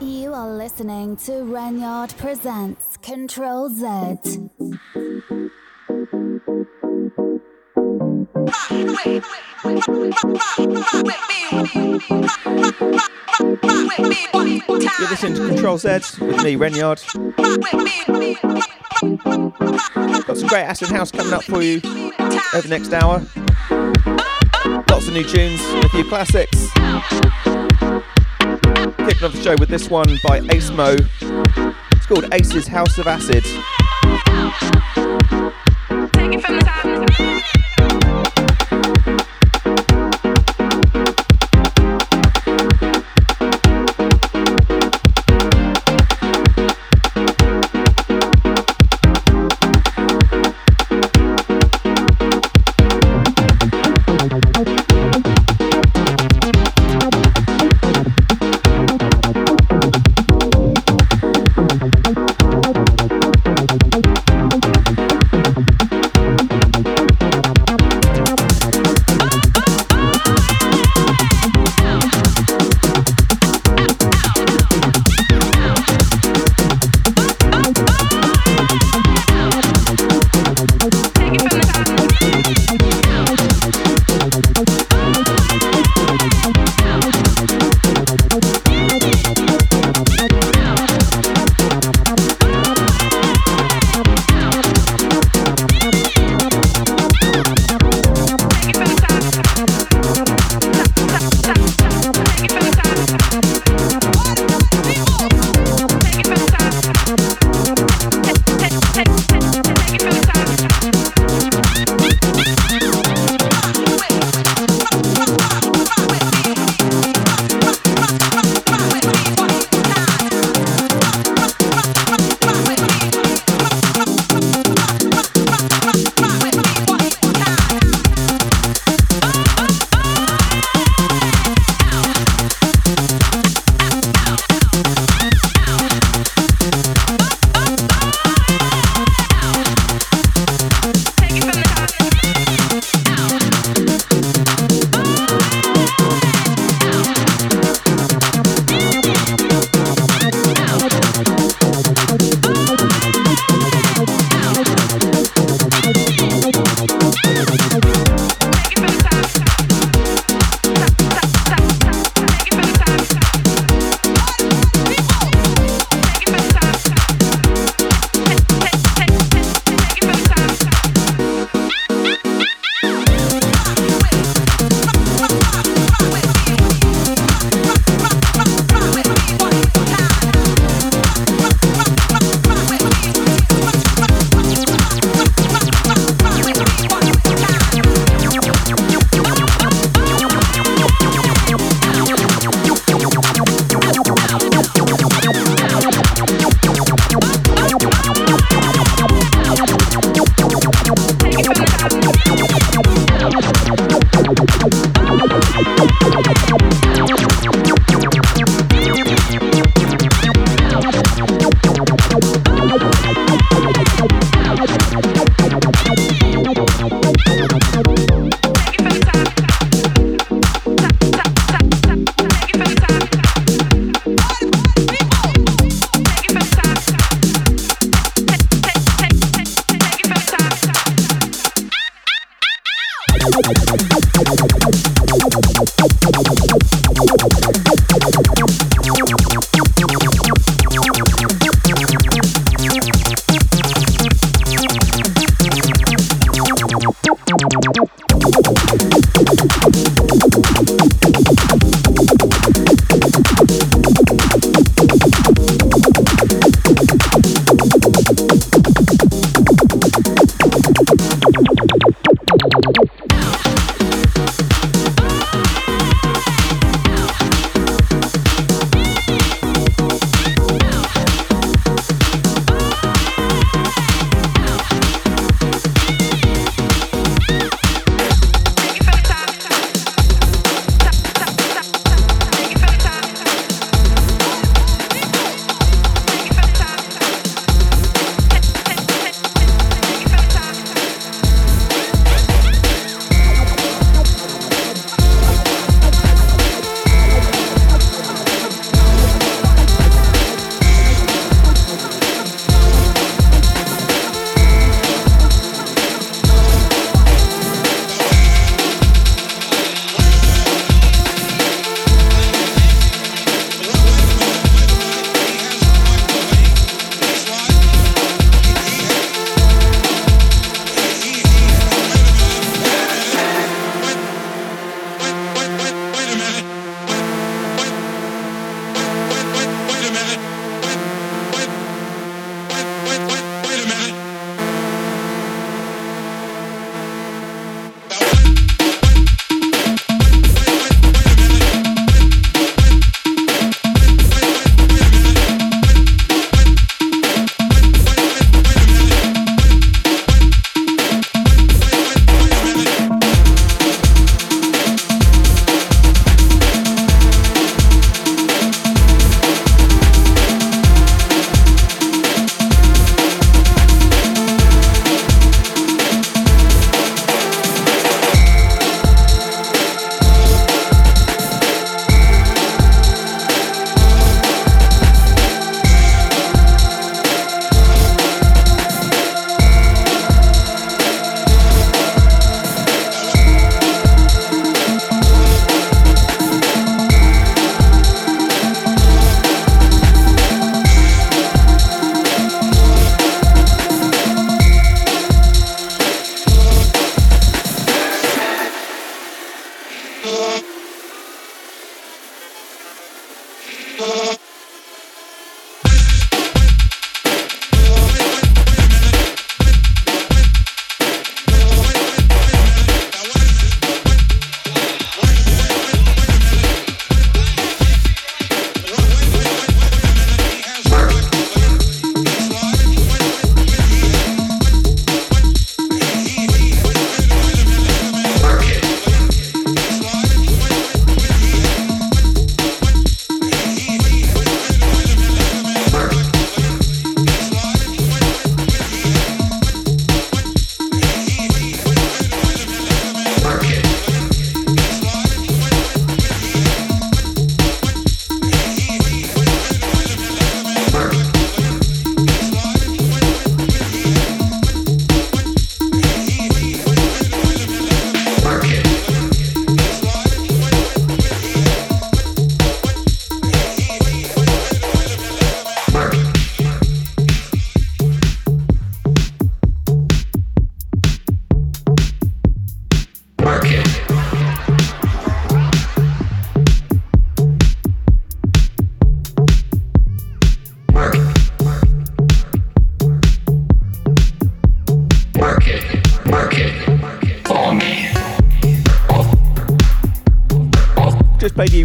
You are listening to Ranyard Presents Control Z. You're listening to Control Z with me, Renyard. Got some great acid house coming up for you over the next hour. Lots of new tunes, a few classics. Kicking off the show with this one by Ace Mo. It's called Ace's House of Acid.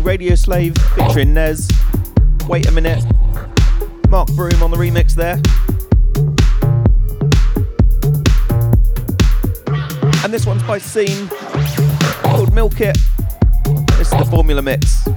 Radio Slave featuring Nez. Wait a minute. Mark Broom on the remix there. And this one's by Scene called Milk It. This is the Formula Mix.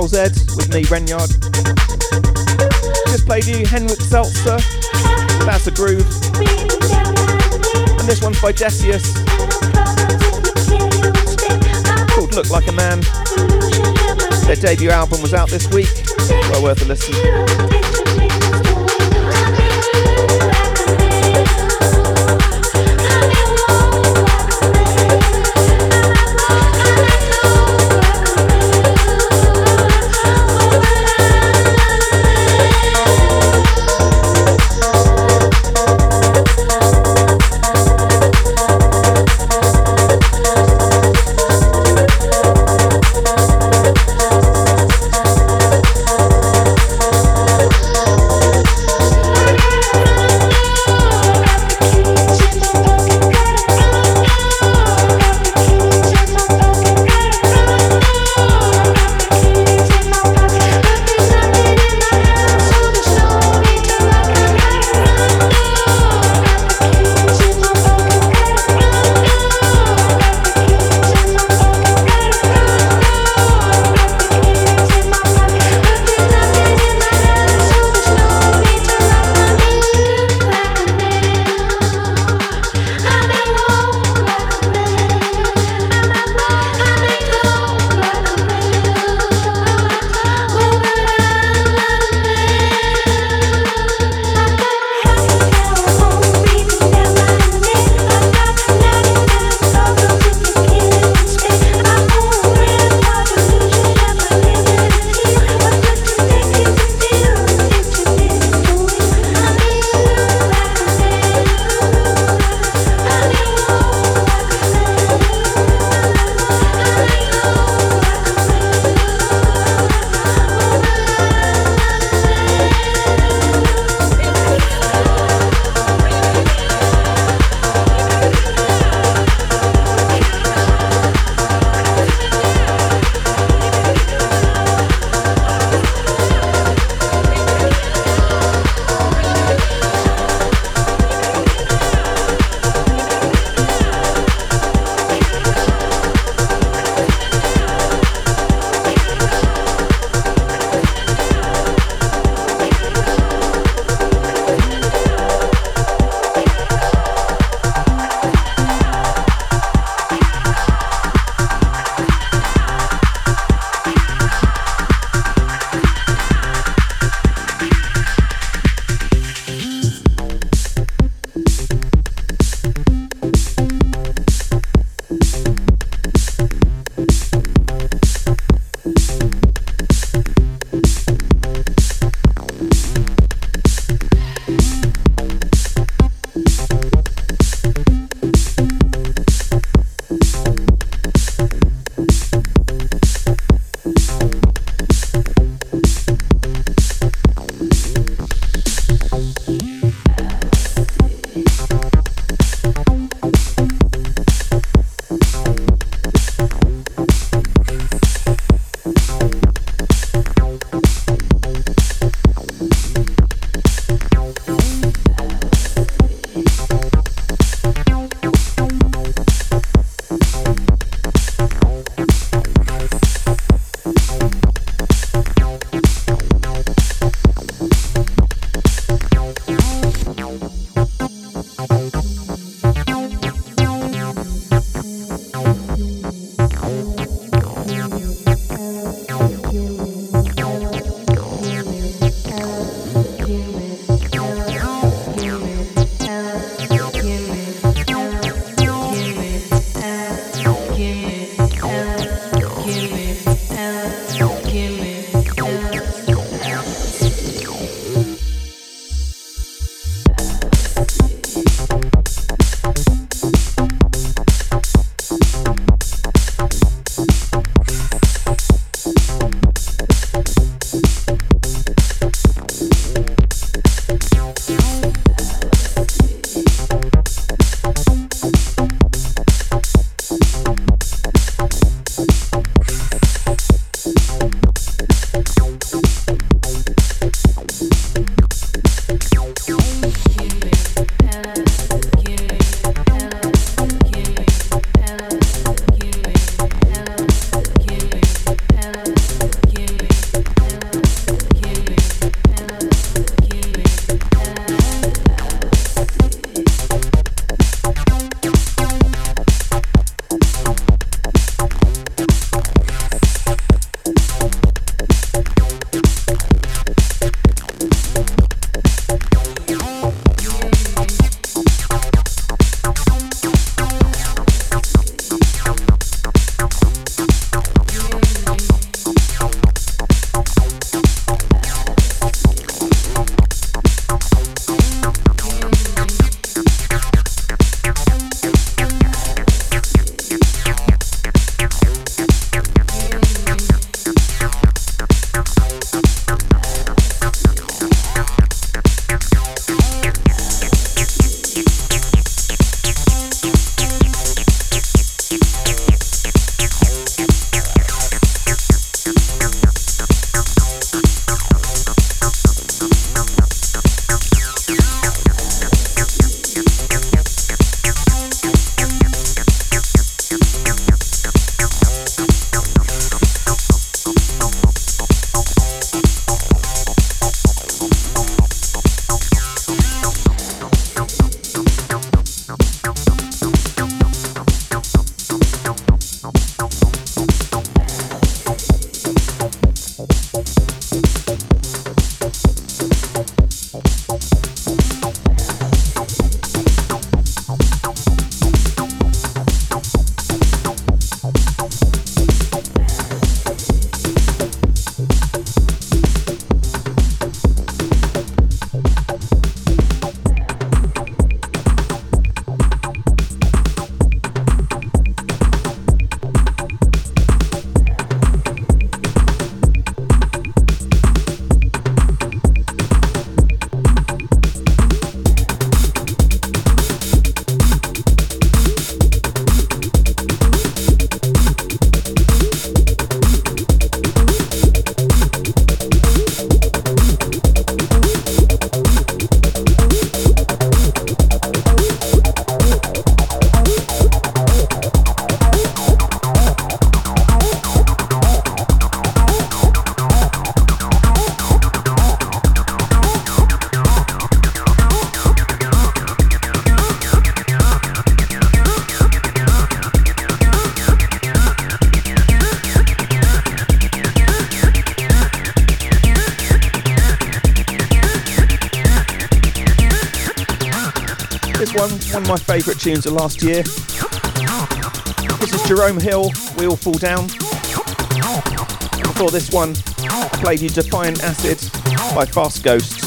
Control Z with me, Renyard. Just played you Henrik Seltzer, that's a groove. And this one's by Decius, called Look Like a Man. Their debut album was out this week, well worth a listen. Favourite tunes of last year. This is Jerome Hill, We All Fall Down. Before this one, I played you Defiant Acid by Fast Ghosts.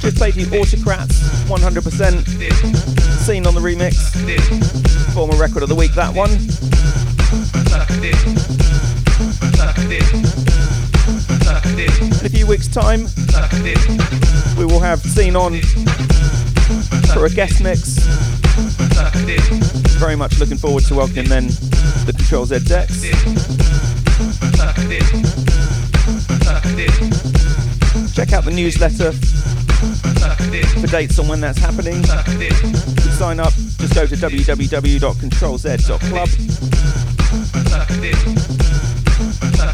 Just played you Autocrats, 100%. Seen on the remix. Former record of the week, that one. In a few weeks' time, we will have Seen on for a guest mix. Very much looking forward to welcoming then the Control Z decks. Check out the newsletter for dates on when that's happening. To sign up, just go to www.controlz.club.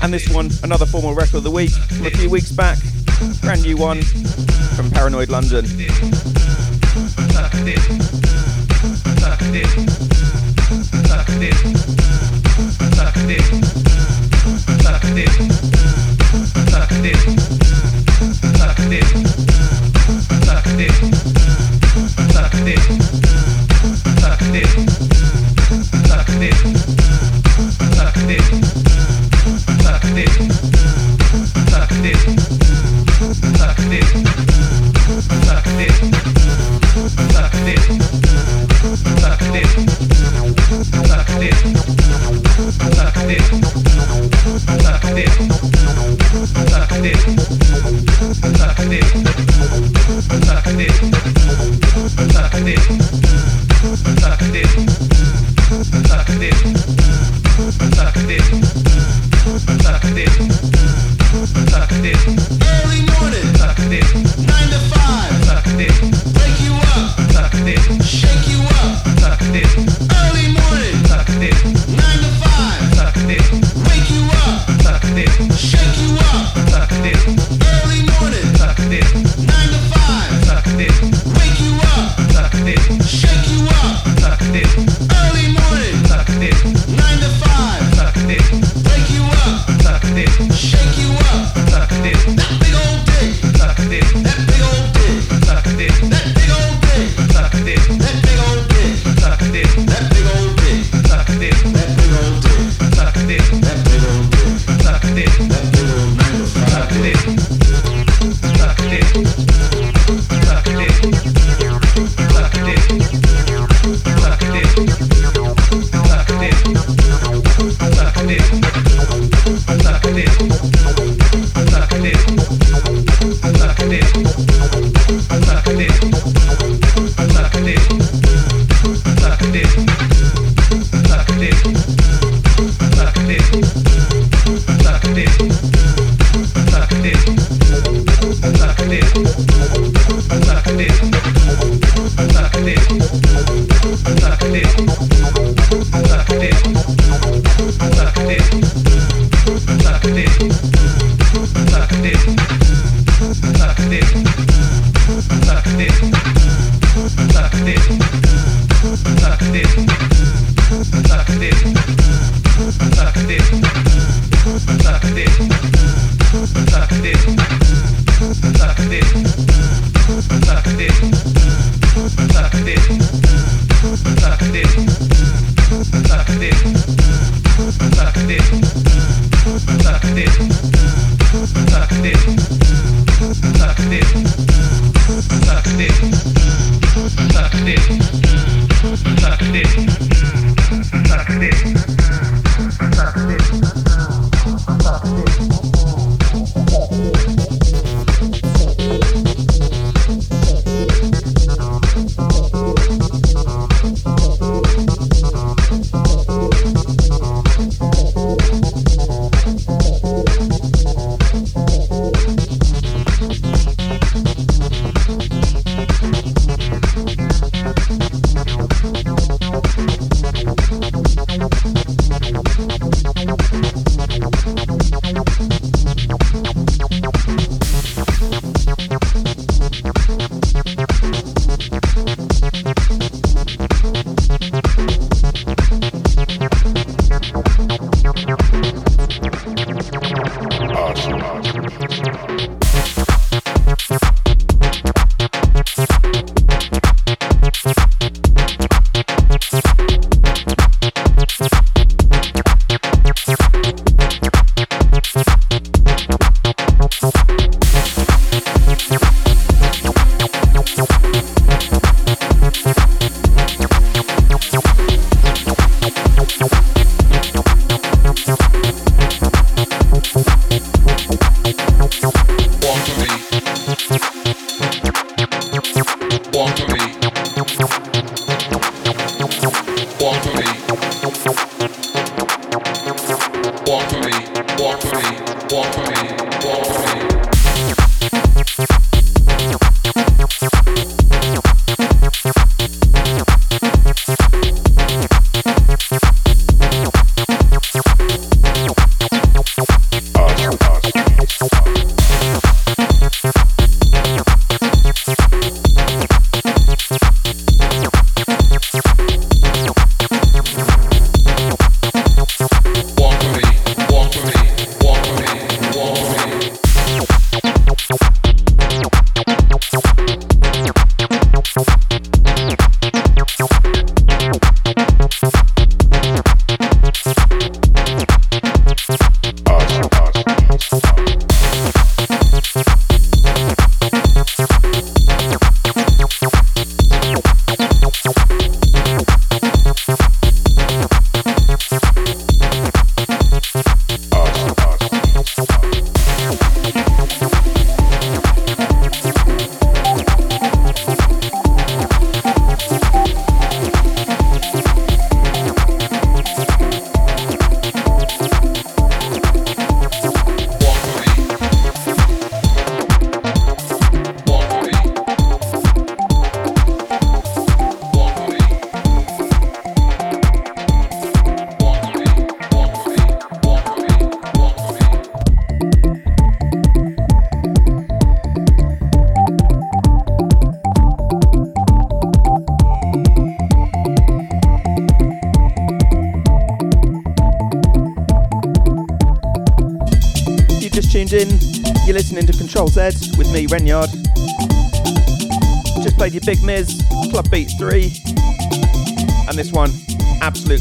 And this one, another formal record of the week from a few weeks back. Brand new one from Paranoid London. Saca dele. this.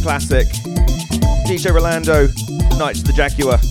Classic. DJ Rolando, Knights of the Jaguar.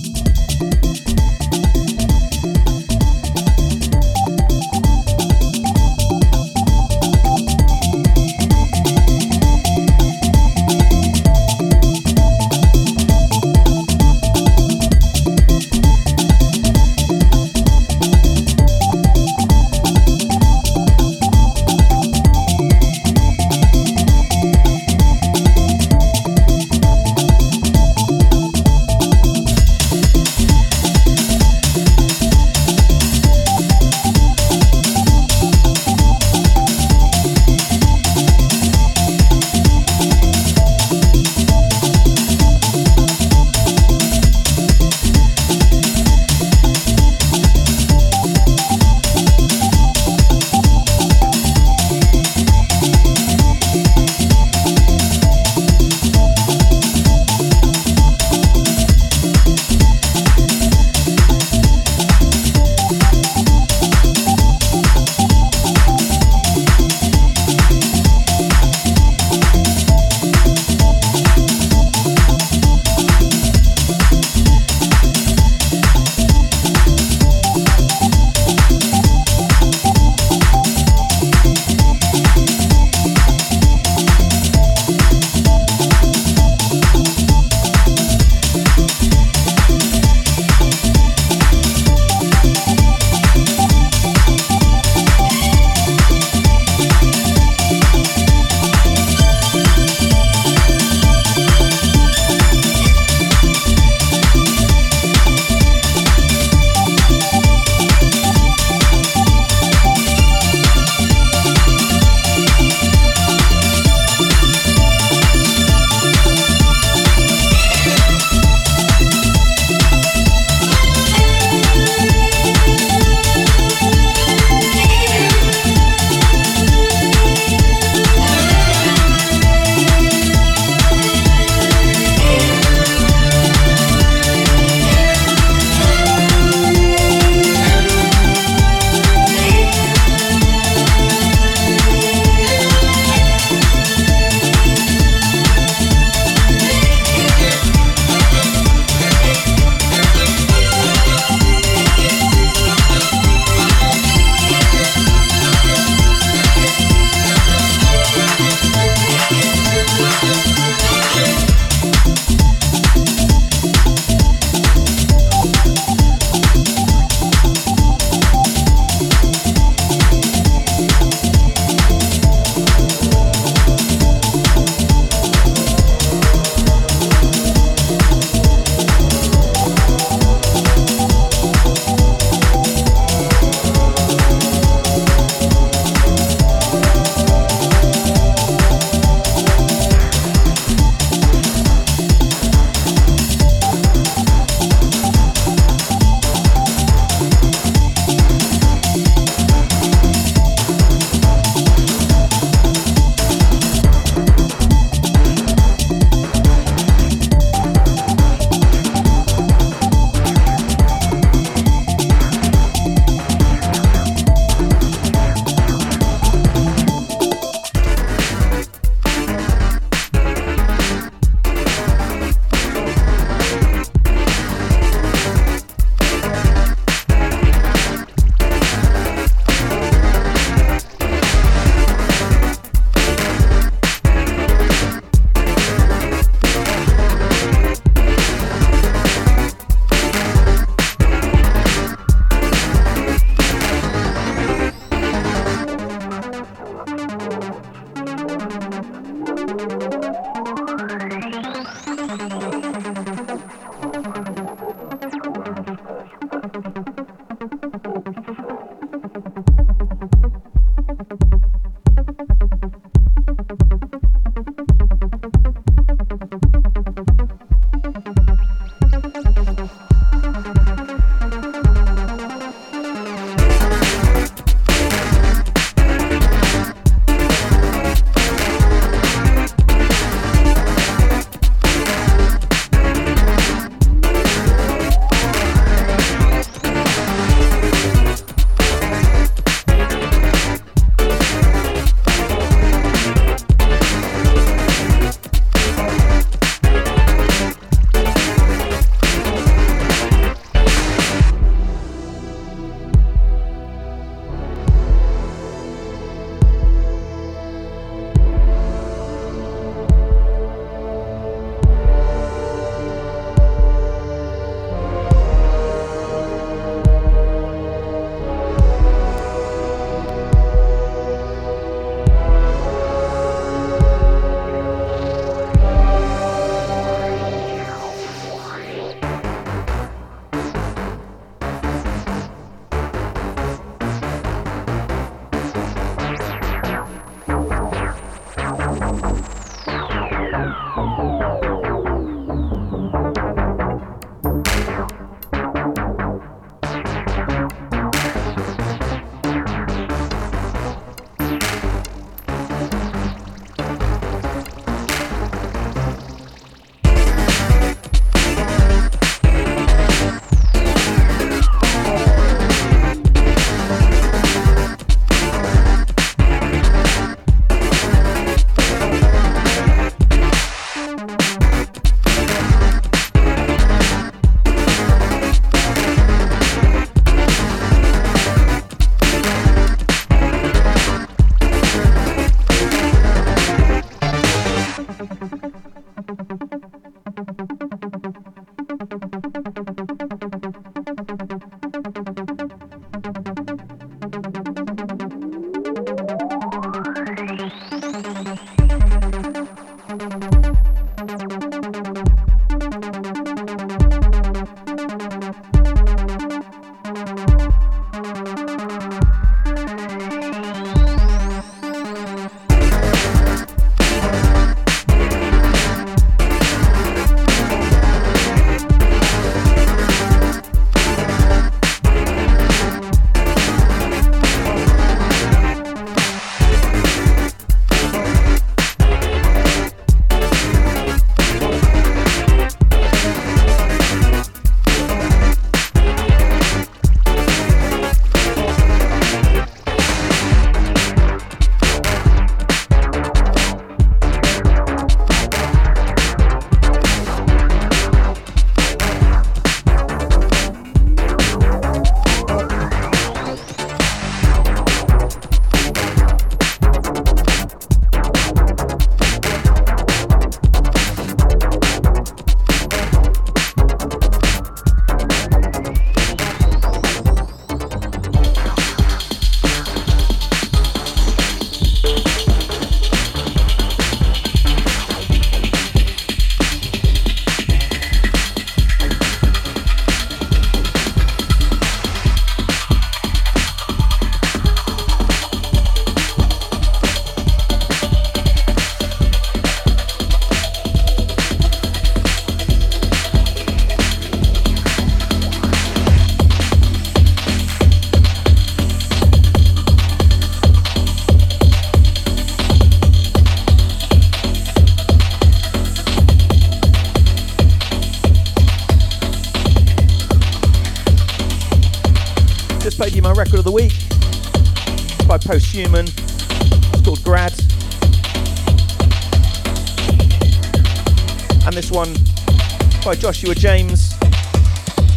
By Joshua James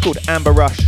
called Amber Rush.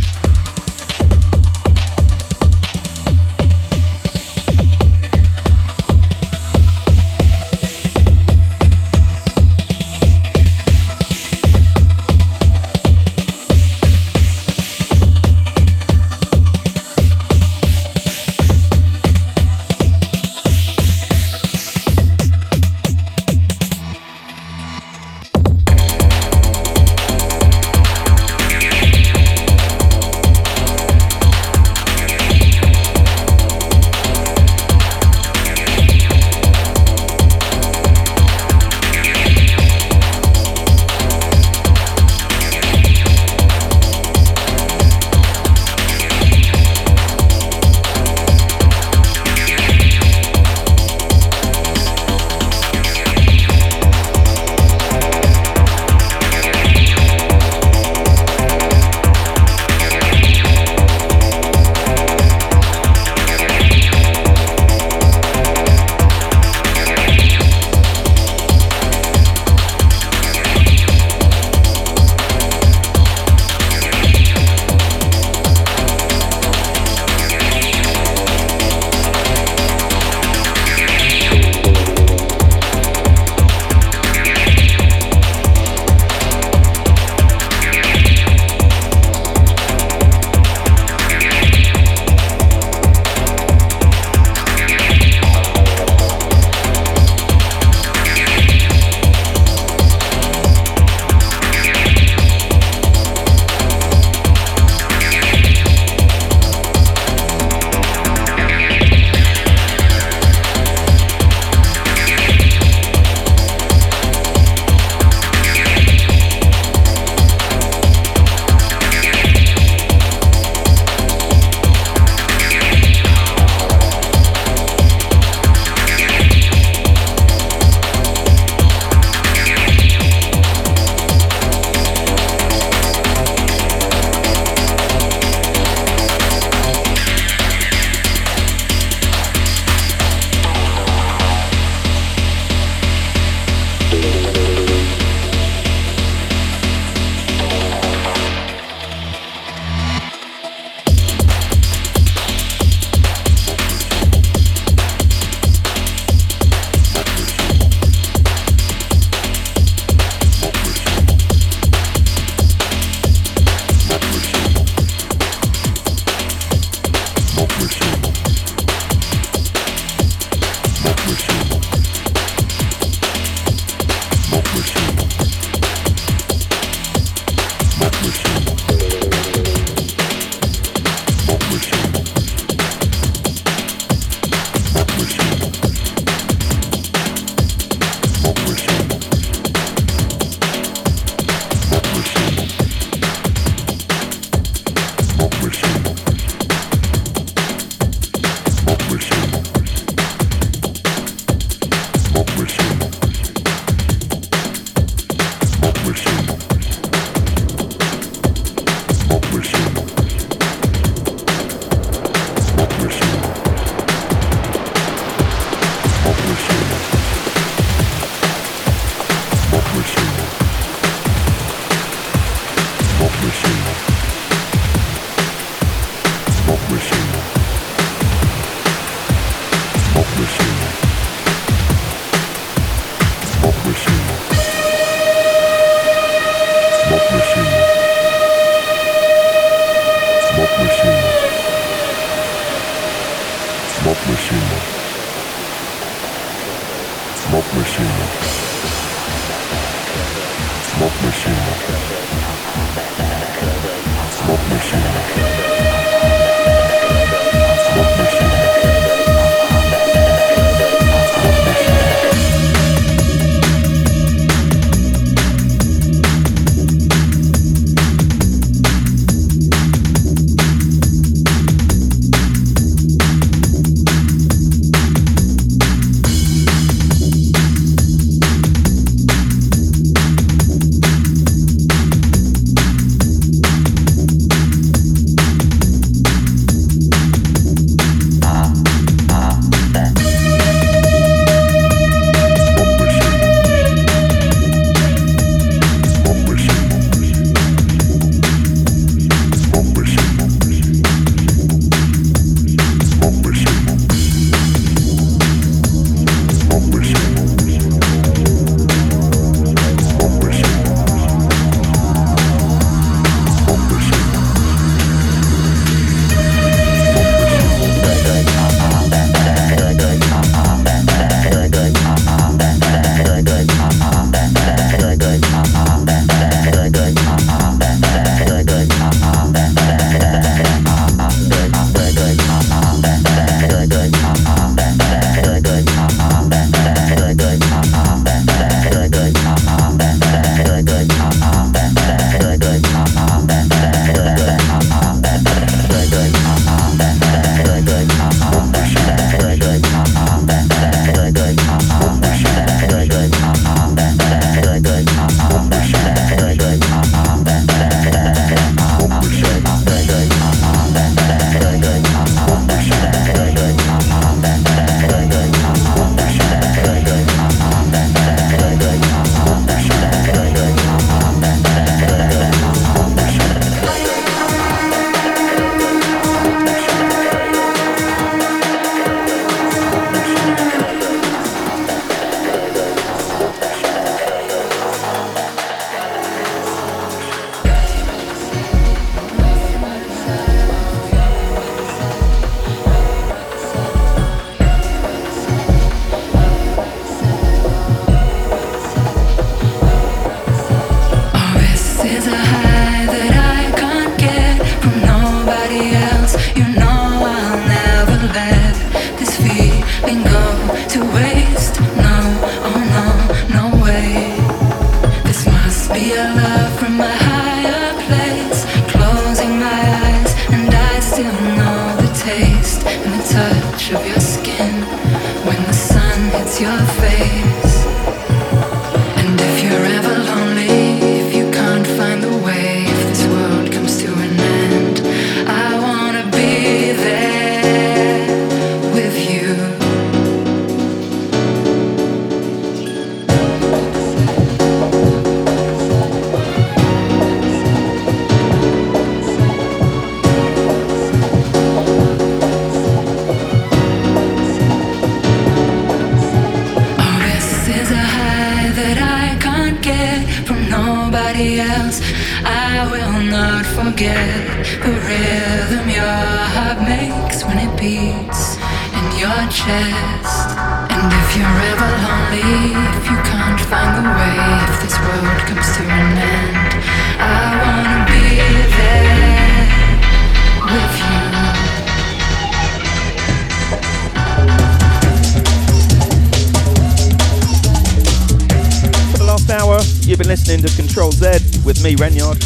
listening to Control Z with me, Renyard.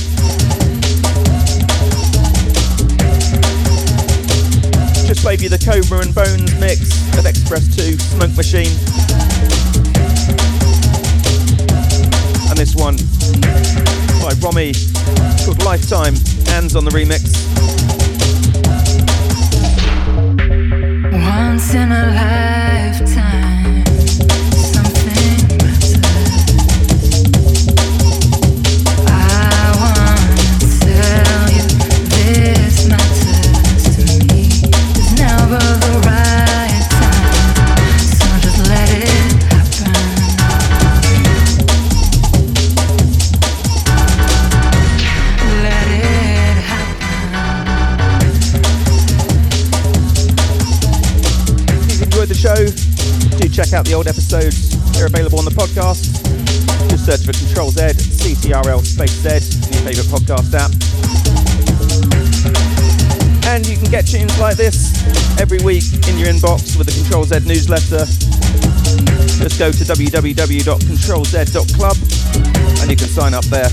Just gave you the Cobra and Bones mix of X-Press 2 Smoke Machine. And this one by Romy called Lifetime, hands on the remix. Once in a life. Out the old episodes. They're available on the podcast. Just search for Control Z, CTRL space Z in your favourite podcast app. And you can get tunes like this every week in your inbox with the Control Z newsletter. Just go to www.controlz.club and you can sign up there.